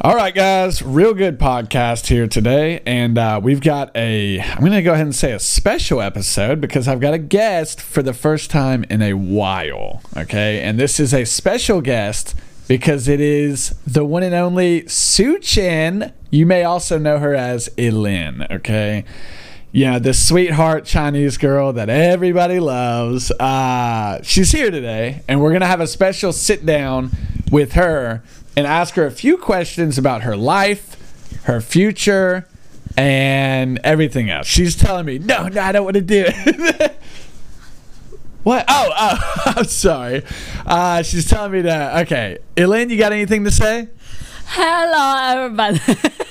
All right, guys, real good podcast here today. And uh, we've got a, I'm going to go ahead and say a special episode because I've got a guest for the first time in a while. Okay. And this is a special guest because it is the one and only Su Chen. You may also know her as Elin. Okay. Yeah, the sweetheart Chinese girl that everybody loves. Uh, she's here today, and we're going to have a special sit down with her and ask her a few questions about her life, her future, and everything else. She's telling me, no, no, I don't want to do it. what? Oh, oh, I'm sorry. Uh, she's telling me that. Okay, Elaine, you got anything to say? Hello, everybody.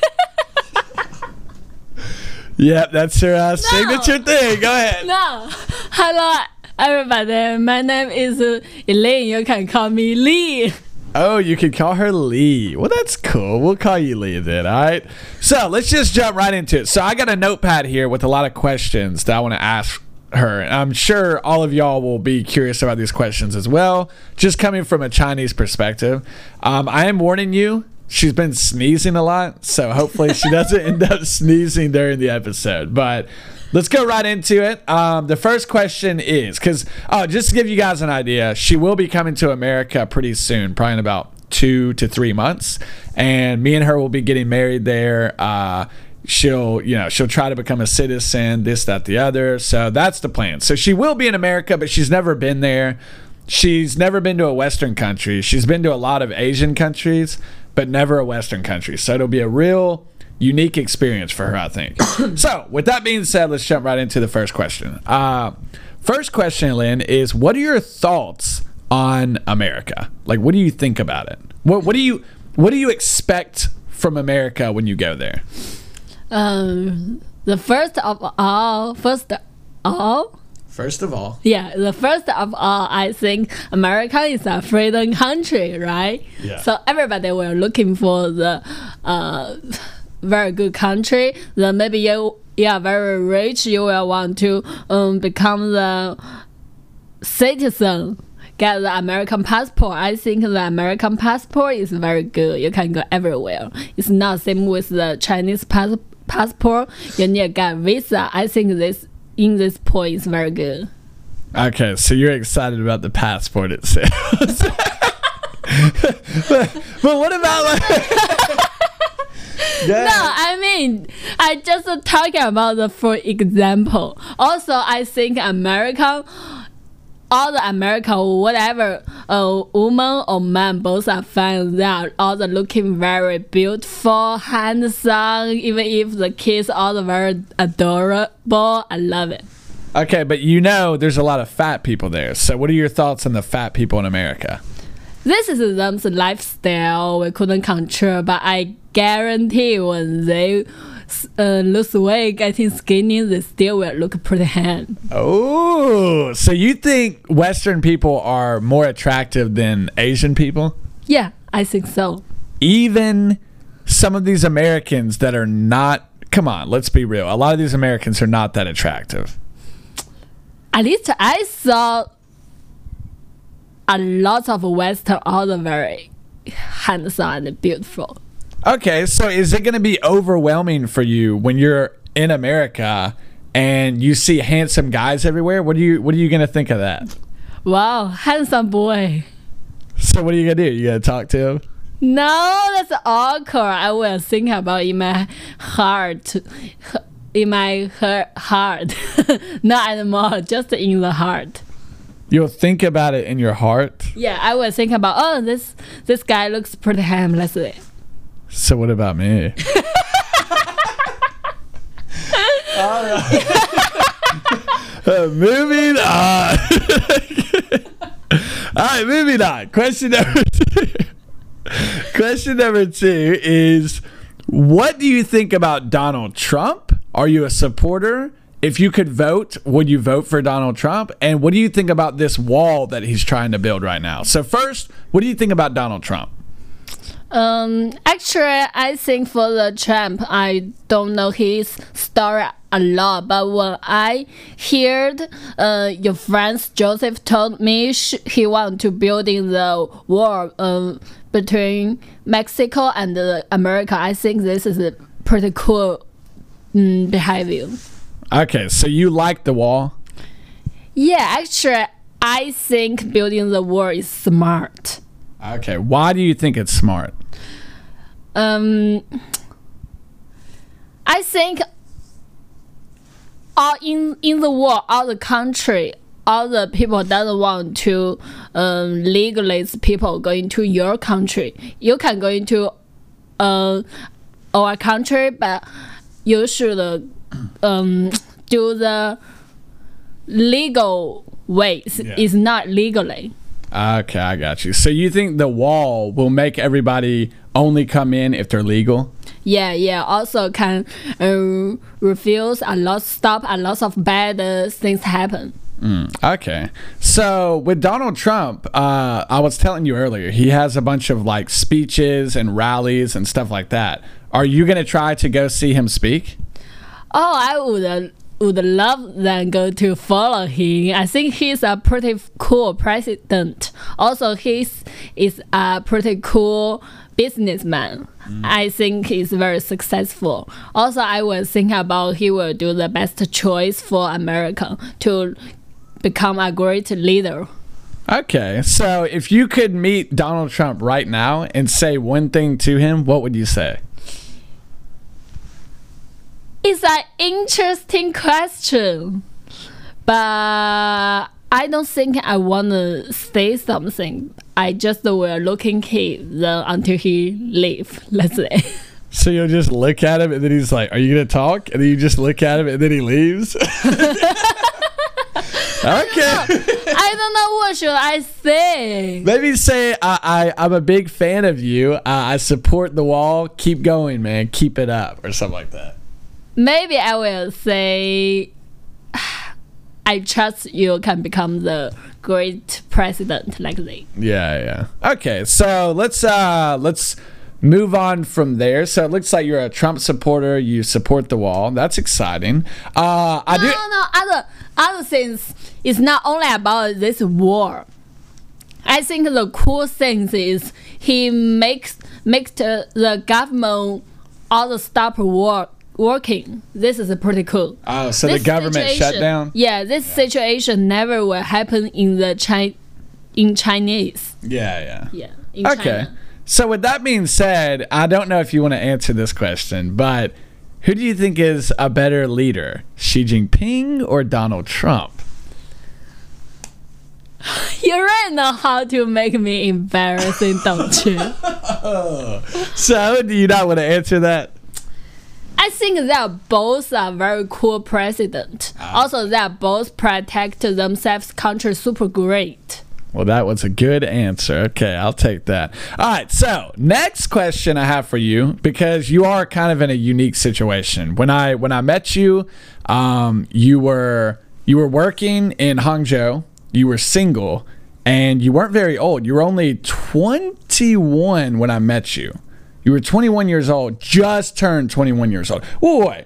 Yep, that's her uh, signature thing. Go ahead. no, hello, everybody. My name is Elaine. You can call me Lee. Oh, you can call her Lee. Well, that's cool. We'll call you Lee then, all right? So let's just jump right into it. So I got a notepad here with a lot of questions that I want to ask her. And I'm sure all of y'all will be curious about these questions as well, just coming from a Chinese perspective. Um, I am warning you, she's been sneezing a lot. So hopefully she doesn't end up sneezing during the episode. But let's go right into it. Um, the first question is because, oh, just to give you guys an idea, she will be coming to America pretty soon, probably in about two to three months. And me and her will be getting married there. Uh, she'll you know she'll try to become a citizen this that the other so that's the plan so she will be in america but she's never been there she's never been to a western country she's been to a lot of asian countries but never a western country so it'll be a real unique experience for her i think. So with that being said let's jump right into the first question. Uh, first question lynn is what are your thoughts on america? Like what do you think about it? What, what do you what do you expect from america when you go there? Um, the first of all, first of all, First of all, yeah, the first of all, I think America is a freedom country, right? Yeah. So everybody will looking for the uh, very good country. Then maybe you are very rich, you will want to um, become the citizen. Get the American passport. I think the American passport is very good. You can go everywhere. It's not same with the Chinese pass- passport. You need to get visa. I think this in this point is very good. okay, so you're excited about the passport itself. but, but what about like? Yeah. No, I mean, I just talking about the for example. Also, I think American, all the American, whatever, uh, woman or man, both are fine. They are all the looking very beautiful, handsome. Even if the kids all the very adorable, I love it. Okay, but you know there's a lot of fat people there. So what are your thoughts on the fat people in America? This is them's lifestyle we couldn't control, but I guarantee when they uh, lose weight, getting skinny, they still will look pretty hand. Oh, so you think Western people are more attractive than Asian people? Yeah, I think so. Even some of these Americans that are not. Come on, let's be real. A lot of these Americans are not that attractive. At least I saw a lot of Western the very handsome and beautiful. Okay, so is it going to be overwhelming for you when you're in America and you see handsome guys everywhere? What are you What are you going to think of that? Wow, handsome boy. So what are you going to do? You going to talk to him? No, that's awkward. I will think about in my heart, in my her- heart, not anymore, just in the heart. You'll think about it in your heart. Yeah, I will think about. Oh, this this guy looks pretty. Let's say. So what about me? Uh, moving on. All right, moving on. Question number two. Question number two is What do you think about Donald Trump? Are you a supporter? If you could vote, would you vote for Donald Trump? And what do you think about this wall that he's trying to build right now? So, first, what do you think about Donald Trump? Um, actually, I think for the Trump, I don't know his story a lot, but when I heard uh, your friend Joseph told me he want to building the wall um, between Mexico and uh, America. I think this is a pretty cool mm, behavior. Okay, so you like the wall? Yeah, actually, I think building the wall is smart. Okay, why do you think it's smart? Um, I think all in in the world, all the country, all the people doesn't want to um, legalize people going to your country. You can go into uh, our country, but you should um, do the legal ways. Yeah. It's not legally. Okay, I got you. So you think the wall will make everybody only come in if they're legal? Yeah, yeah. Also can uh, refuse a lot, stop a lot of bad uh, things happen. Okay. So with Donald Trump, uh, I was telling you earlier, he has a bunch of like speeches and rallies and stuff like that. Are you going to try to go see him speak? Oh, I would uh, would love then go to follow him. I think he's a pretty cool president. Also, he's is a pretty cool businessman. I think he's very successful. Also, I was thinking about he will do the best choice for America to become a great leader. Okay. So if you could meet Donald Trump right now and say one thing to him, what would you say? It's an interesting question, but I don't think I want to say something. I just will looking at him until he leave. Let's say. So you'll just look at him and then he's like, Are you going to talk? And then you just look at him and then he leaves? okay. I don't know what should I say. Maybe say I, I I'm a big fan of you. Uh, I support the wall. Keep going, man. Keep it up, or something like that. Maybe I will say. I trust you can become the great president like that. Yeah, yeah. Okay, so let's uh let's move on from there. So it looks like you're a Trump supporter. You support the wall. That's exciting. Uh, I no, do. no, other other things. It's not only about this war. I think the cool thing is he makes makes the, the government all the stop work working. This is pretty cool. Oh, so the government situation- shut down. Yeah, this situation never will happen in the Chi- in Chinese. Yeah, yeah. Yeah. In Okay. China. So with that being said, I don't know if you want to answer this question, but who do you think is a better leader, Xi Jinping or Donald Trump? You really know how to make me embarrassing, don't you? So do you not want to answer that? I think are both are very cool president. Ah. Also, are both protect themselves country super great. Well, that was a good answer. Okay, I'll take that. All right, so next question I have for you because you are kind of in a unique situation. When I when I met you, um, you were you were working in Hangzhou. You were single, and you weren't very old. You were only 21 when I met you. You were 21 years old, just turned 21 years old. Wait.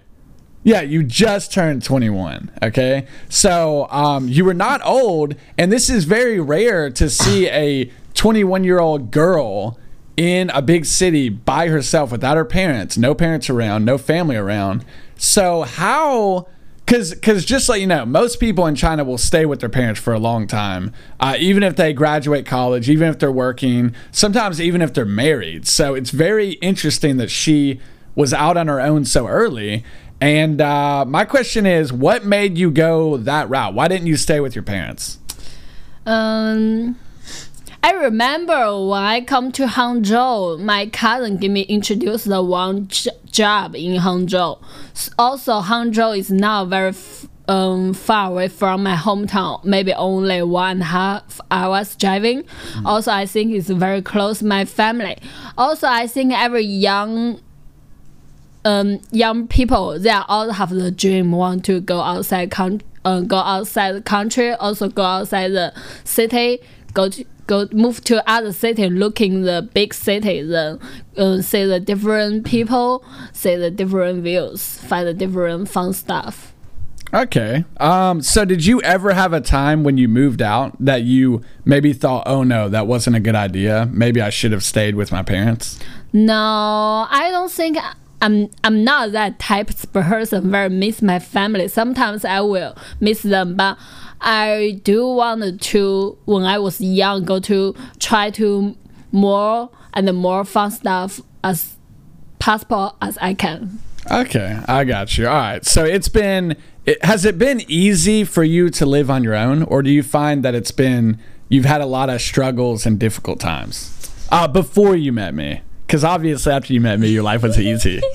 Yeah, you just turned 21. Okay. So um, you were not old. And this is very rare to see a 21 year old girl in a big city by herself without her parents, no parents around, no family around. So, how. Because, cause just so you know, most people in China will stay with their parents for a long time, uh, even if they graduate college, even if they're working, sometimes even if they're married. So it's very interesting that she was out on her own so early. And uh, my question is, what made you go that route? Why didn't you stay with your parents? Um, I remember when I come to Hangzhou, my cousin gave me introduced the one j- job in Hangzhou. Also, Hangzhou is not very um, far away from my hometown, maybe only one and a half hours driving. Also, I think it's very close to my family. Also, I think every young um, young people they all have the dream want to go outside con- uh, go outside the country also go outside the city go to go move to other city looking the big city then uh, see the different people see the different views find the different fun stuff Okay. Um, so did you ever have a time when you moved out that you maybe thought, oh no, that wasn't a good idea? Maybe I should have stayed with my parents? No, I don't think I'm I'm not that type of person where I miss my family. Sometimes I will miss them, but I do want to when I was young go to try to more and more fun stuff as possible as I can. Okay, I got you. All right. So it's been it, has it been easy for you to live on your own or do you find that it's been you've had a lot of struggles and difficult times? Uh before you met me. Cuz obviously after you met me your life was easy.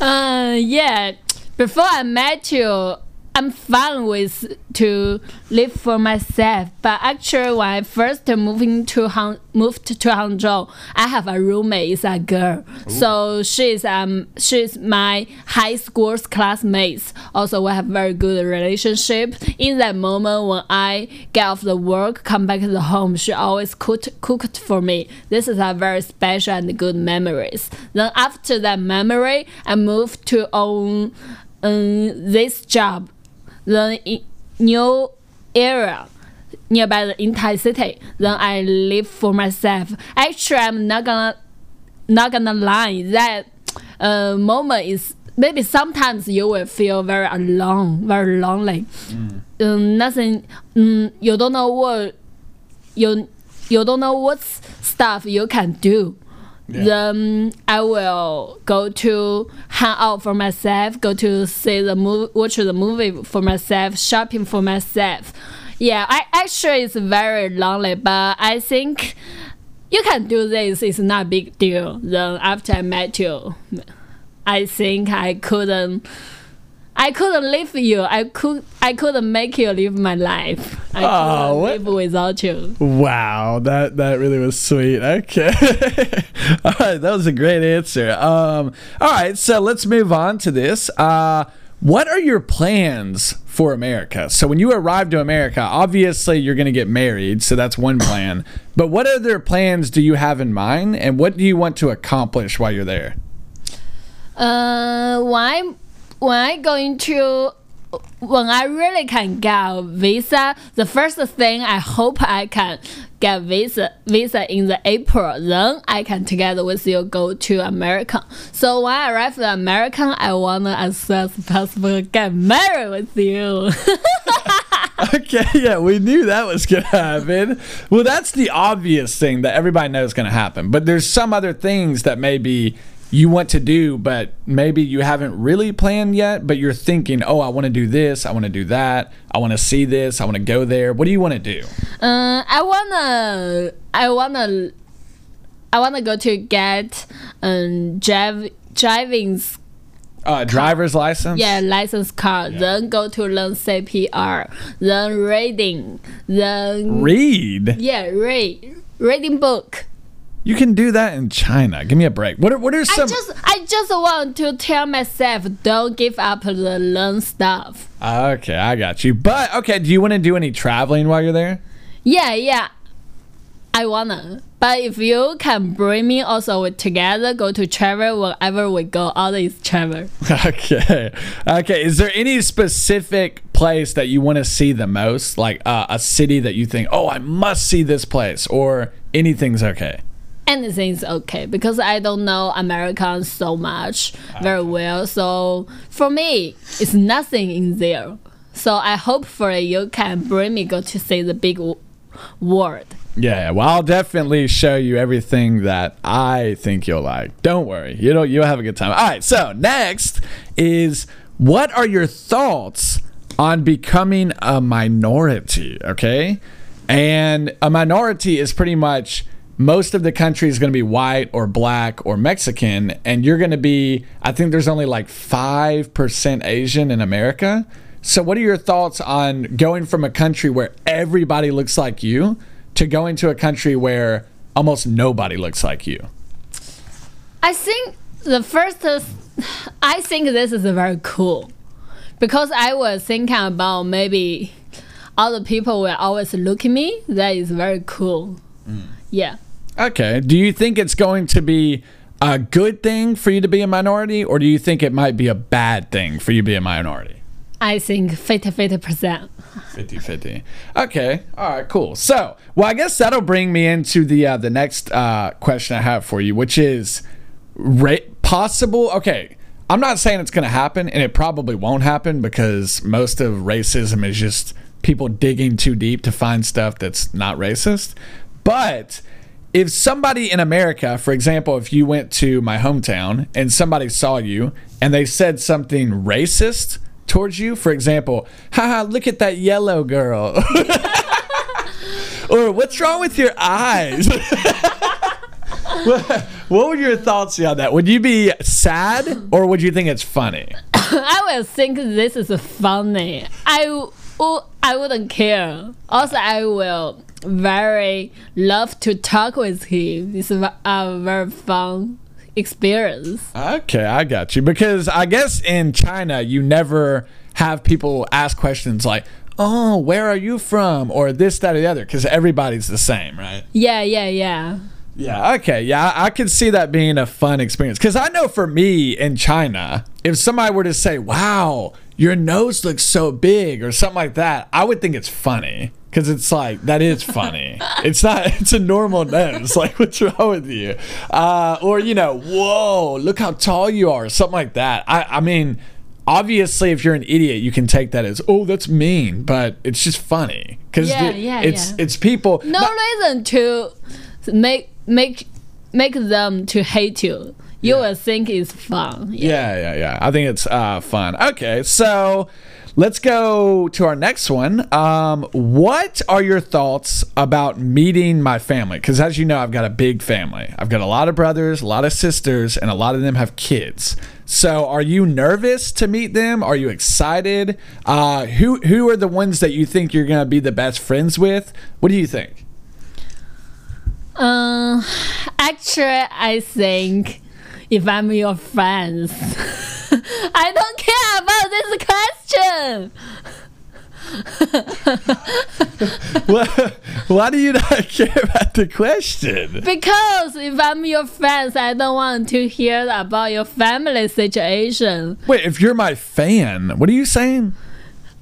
Uh, yeah. Before I met you, I'm fine with to live for myself. But actually, when I first moving to Hang, moved to Hangzhou, I have a roommate. Is a girl. So she's um she's my high school's classmates. Also, we have very good relationship. In that moment when I get off the work, come back to the home, she always cooked cooked for me. This is a very special and good memories. Then after that memory, I moved to own um, this job then in new area nearby the entire city. Then I live for myself. Actually, I'm not gonna not gonna lie. That uh, moment is maybe sometimes you will feel very alone, very lonely. Um, nothing. Um, you don't know what you you don't know what stuff you can do. Then I will go to hang out for myself, go to see the movie, watch the movie for myself, shopping for myself. Yeah, I actually it's very lonely, but I think you can do this. It's not a big deal. Then after I met you, I think I couldn't. I couldn't live you. I could. I couldn't make you live my life. I couldn't Oh, what- live without you. Wow, that that really was sweet. Okay. all right, that was a great answer. Um all right, so let's move on to this. Uh what are your plans for America? So when you arrive to America, obviously you're going to get married, so that's one plan. But what other plans do you have in mind and what do you want to accomplish while you're there? Uh, when I when I going to when I really can get visa, the first thing I hope I can get visa visa in the April. Then I can together with you go to America. So when I arrive in America, I wanna as soon as possible get married with you. Okay, yeah, we knew that was to happen. Well, that's the obvious thing that everybody knows is to happen. But there's some other things that maybe you want to do, but maybe you haven't really planned yet, but you're thinking, oh, I want to do this, I want to do that, I want to see this, I want to go there. What do you want to do? Um, I wanna, I wanna, I wanna go to get um drive driving Uh, driver's license? yeah license card. Then go to learn CPR. Then reading. Then Read. yeah, read reading book. You can do that in China. Give me a break. What are, what are some? I just I just want to tell myself don't give up the learn stuff. okay, I got you. But, okay, do you want to do any traveling while you're there? Yeah, yeah. I wanna. But if you can bring me also with together, go to travel wherever we go, all is travel. Okay. Okay. Is there any specific place that you want to see the most? Like uh, a city that you think, oh, I must see this place, or anything's okay? Anything's okay because I don't know Americans so much very well. So for me, it's nothing in there. So I hope for you can bring me go to see the big world. Yeah. Well, I'll definitely show you everything that I think you'll like. Don't worry. You know, you'll have a good time. All right. So next is what are your thoughts on becoming a minority? Okay. And a minority is pretty much most of the country is going to be white or black or Mexican, and you're going to be, I think there's only like 5% Asian in America. So, what are your thoughts on going from a country where everybody looks like you to going to a country where almost nobody looks like you? I think the first, I think this is very cool because I was thinking about maybe other people will always look at me. That is very cool. Mm. Yeah. Okay. Do you think it's going to be a good thing for you to be a minority, or do you think it might be a bad thing for you to be a minority? I think 50 50 percent. 50 50. Okay. All right, cool. So, well, I guess that'll bring me into the uh, the next uh, question I have for you, which is ra- possible. Okay. I'm not saying it's going to happen, and it probably won't happen because most of racism is just people digging too deep to find stuff that's not racist. But if somebody in America, for example, if you went to my hometown and somebody saw you and they said something racist towards you, for example, haha, look at that yellow girl. or what's wrong with your eyes? what, what would your thoughts be on that? Would you be sad or would you think it's funny? I will think this is funny. I w- I wouldn't care. Also, I will very love to talk with him. It's a a very fun experience. Okay, I got you. Because I guess in China, you never have people ask questions like, oh, where are you from? Or this, that, or the other. Because everybody's the same, right? Yeah, yeah, yeah. Yeah, okay. Yeah, I, I could see that being a fun experience. Because I know for me in China, if somebody were to say, wow, your nose looks so big or something like that, I would think it's funny. Because it's like, that is funny. it's not, it's a normal nose. Like, what's wrong with you? Uh, or, you know, whoa, look how tall you are, something like that. I, I mean, obviously, if you're an idiot, you can take that as, oh, that's mean, but it's just funny. Because Yeah, yeah, it's, yeah. it's people. No not- reason to make make make them to hate you. You will think it's fun. Yeah, yeah, yeah. I think it's uh, fun. Okay, so let's go to our next one. Um, what are your thoughts about meeting my family? Because as you know, I've got a big family. I've got a lot of brothers, a lot of sisters, and a lot of them have kids. So, are you nervous to meet them? Are you excited? Uh, who who are the ones that you think you're gonna be the best friends with? What do you think? Um, actually, I think if I'm your friends, I don't care about this question Why, why do you not care about the question? because if I'm your friends, I don't want to hear about your family situation. Wait, if you're my fan, what are you saying?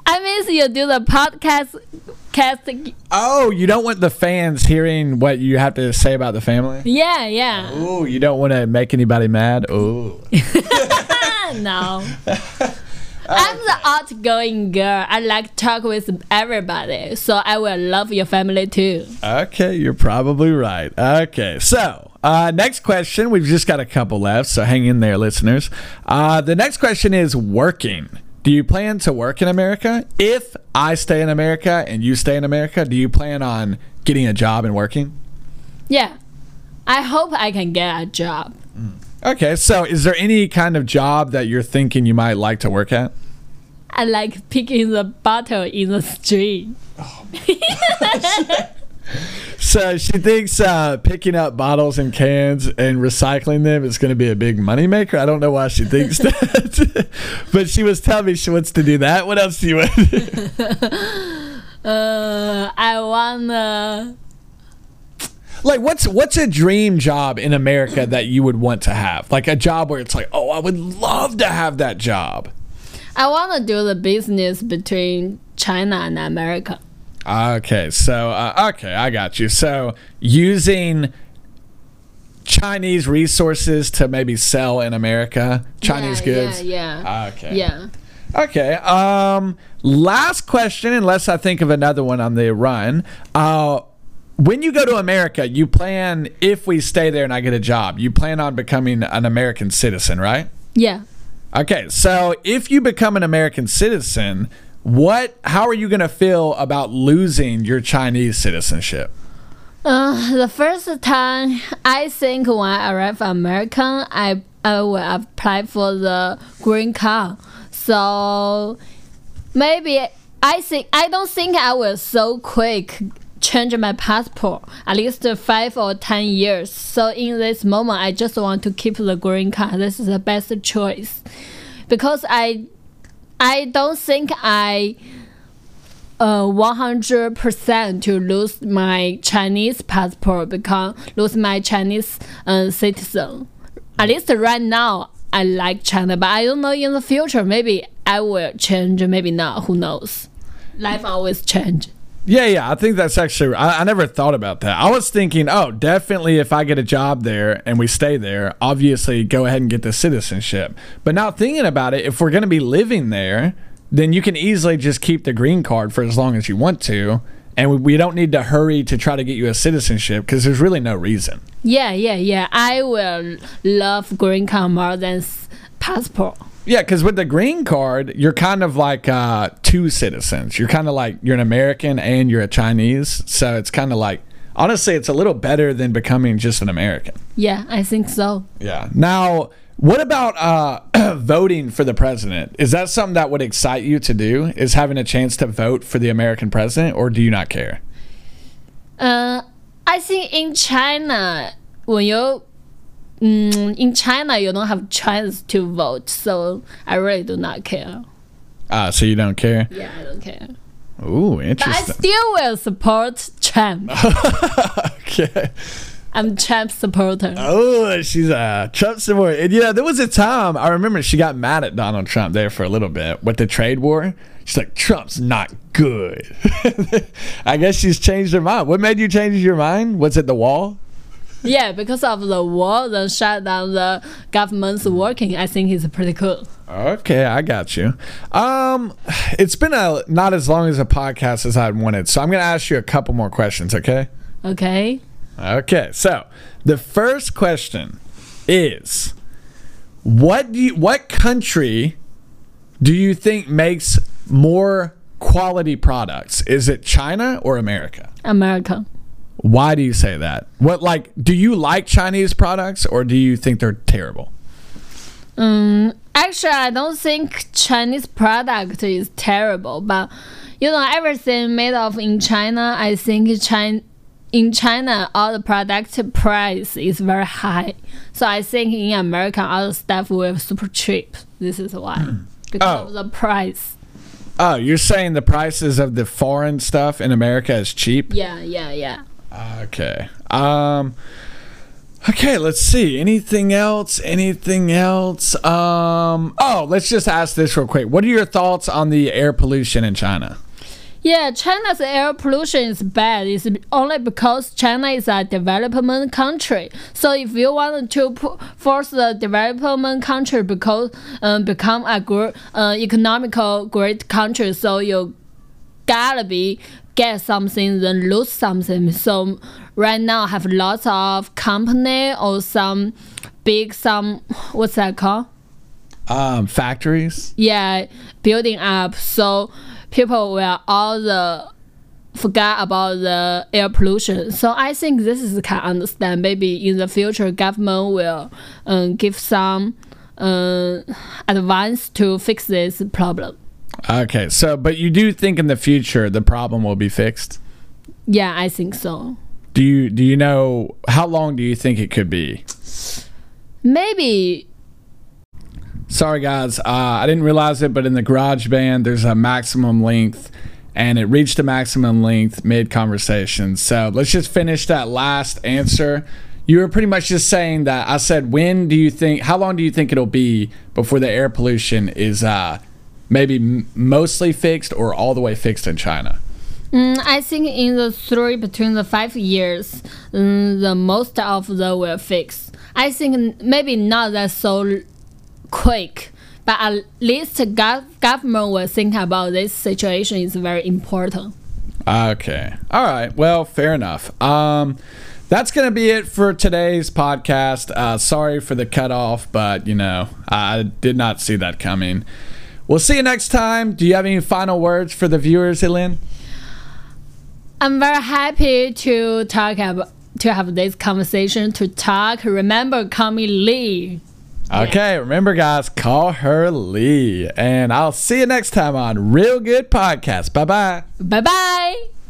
I miss you do the podcast. Cast, Oh, you don't want the fans hearing what you have to say about the family? yeah, yeah. Oh, you don't want to make anybody mad? Oh. no. I'm the outgoing girl. I like talk with everybody, so I will love your family too. Okay, you're probably right. Okay, so uh, next question. We've just got a couple left, so hang in there, listeners. Uh, the next question is working. Do you plan to work in America? If I stay in America and you stay in America, do you plan on getting a job and working? Yeah, I hope I can get a job. Mm. Okay, so is there any kind of job that you're thinking you might like to work at? I like picking the bottle in the street. Oh So she thinks uh, picking up bottles and cans and recycling them is going to be a big moneymaker. I don't know why she thinks that, but she was telling me she wants to do that. What else do you want? Uh, I wanna. like, what's what's a dream job in America that you would want to have? Like a job where it's like, oh, I would love to have that job. I wanna do the business between China and America. Okay, so uh, okay, I got you. So using Chinese resources to maybe sell in America, Chinese yeah, goods. Yeah, yeah. Okay. Yeah. Okay. Um, last question, unless I think of another one on the run. Uh, when you go to America, you plan if we stay there and I get a job, you plan on becoming an American citizen, right? Yeah. Okay. So if you become an American citizen, what? How are you going to feel about losing your Chinese citizenship? Uh, the first time I think when I arrive American, I I will apply for the green card. So maybe I think I don't think I will so quick change my passport at least five or ten years. So in this moment, I just want to keep the green card. This is the best choice because I I don't think I uh, 100% to lose my Chinese passport because lose my Chinese uh, citizen. At least right now, I like China, but I don't know in the future. Maybe I will change, maybe not. Who knows? Life always change. Yeah, yeah, I think that's actually. I, I never thought about that. I was thinking, oh, definitely if I get a job there and we stay there, obviously go ahead and get the citizenship. But now thinking about it, if we're going to be living there, then you can easily just keep the green card for as long as you want to. And we, we don't need to hurry to try to get you a citizenship because there's really no reason. Yeah, yeah, yeah. I will love green card more than passport. Yeah, because with the green card, you're kind of like uh, two citizens. You're kind of like you're an American and you're a Chinese. So it's kind of like, honestly, it's a little better than becoming just an American. Yeah, I think so. Yeah. Now, what about uh, voting for the president? Is that something that would excite you to do? Is having a chance to vote for the American president, or do you not care? Uh, I think in China, when you mm, in China you don't have chance to vote, so I really do not care. Uh, so you don't care? Yeah, I don't care. Ooh, interesting. But I still will support Trump. okay. I'm Trump supporter. Oh, she's a Trump supporter. And yeah, there was a time I remember she got mad at Donald Trump there for a little bit with the trade war. She's like, Trump's not good. I guess she's changed her mind. What made you change your mind? Was it the wall? Yeah, because of the war, the shutdown, the government's working. I think it's pretty cool. Okay, I got you. Um, it's been a not as long as a podcast as I'd wanted, so I'm gonna ask you a couple more questions. Okay. Okay. Okay. So the first question is, what do you, what country do you think makes more quality products? Is it China or America? America. Why do you say that? What like do you like Chinese products or do you think they're terrible? Um, actually, I don't think Chinese product is terrible, but you know everything made of in China. I think China. In China, all the product price is very high, so I think in America, all the stuff will super cheap. This is why, because Oh. of the price. Oh, you're saying the prices of the foreign stuff in America is cheap? Yeah, yeah, yeah. Okay. Um Okay, let's see. Anything else? Anything else? Um Oh, let's just ask this real quick. What are your thoughts on the air pollution in China? Yeah, China's air pollution is bad. It's only because China is a development country. So if you want to force the development country because um, become a gr- uh, economical great country, so you gotta be get something then lose something. So right now I have lots of company or some big some what's that called? Um factories? yeah building up so people will all the forget about the air pollution so i think this is can understand maybe in the future government will um, give some uh, advice to fix this problem Okay, so but you do think in the future the problem will be fixed? yeah i think so Do you do you know how long do you think it could be? maybe Sorry, guys. Uh, I didn't realize it, but in the GarageBand, there's a maximum length, and it reached a maximum length mid conversation. So let's just finish that last answer. You were pretty much just saying that I said, when do you think, how long do you think it'll be before the air pollution is uh, maybe m- mostly fixed or all the way fixed in China? Mm, I think in the three between the five years, mm, the most of the will fix. I think maybe not that so quick, but at least gov- government will think about this situation is very important. Okay. All right. Well, fair enough. Um, that's going to be it for today's podcast. Uh, sorry for the cutoff, but, you know, I did not see that coming. We'll see you next time. Do you have any final words for the viewers, Elin? I'm very happy to talk about to have this conversation to talk. Remember, call me Lee. Okay. Remember, guys, call her Lee. And I'll see you next time on Real Good Podcast. Bye bye. Bye bye.